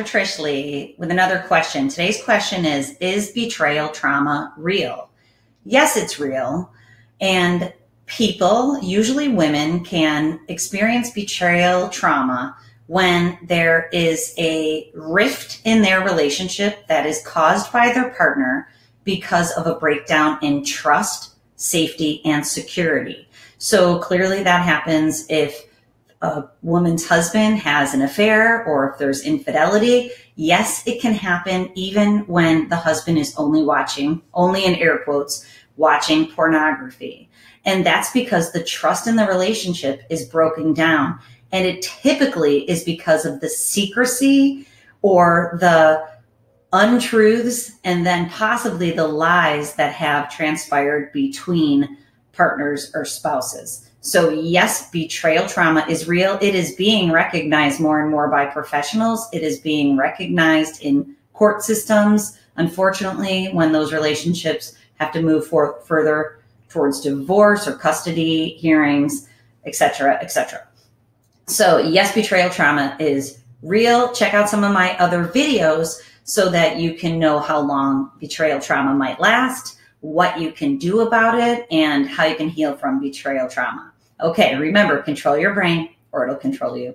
Dr. Trish Leigh with another question. Today's question is Is betrayal trauma real? Yes, it's real. And people, usually women, can experience betrayal trauma when there is a rift in their relationship that is caused by their partner because of a breakdown in trust, safety, and security. So clearly that happens if a woman's husband has an affair or if there's infidelity, yes, it can happen even when the husband is only watching, only in air quotes, watching pornography. And that's because the trust in the relationship is broken down. And it typically is because of the secrecy or the untruths and then possibly the lies that have transpired between partners or spouses. So, yes, betrayal trauma is real. It is being recognized more and more by professionals. It is being recognized in court systems. Unfortunately, when those relationships have to move for, further towards divorce or custody hearings, etc., etc. So, yes, betrayal trauma is real. Check out some of my other videos so that you can know how long betrayal trauma might last what you can do about it, and how you can heal from betrayal trauma. Okay, remember, control your brain or it'll control you.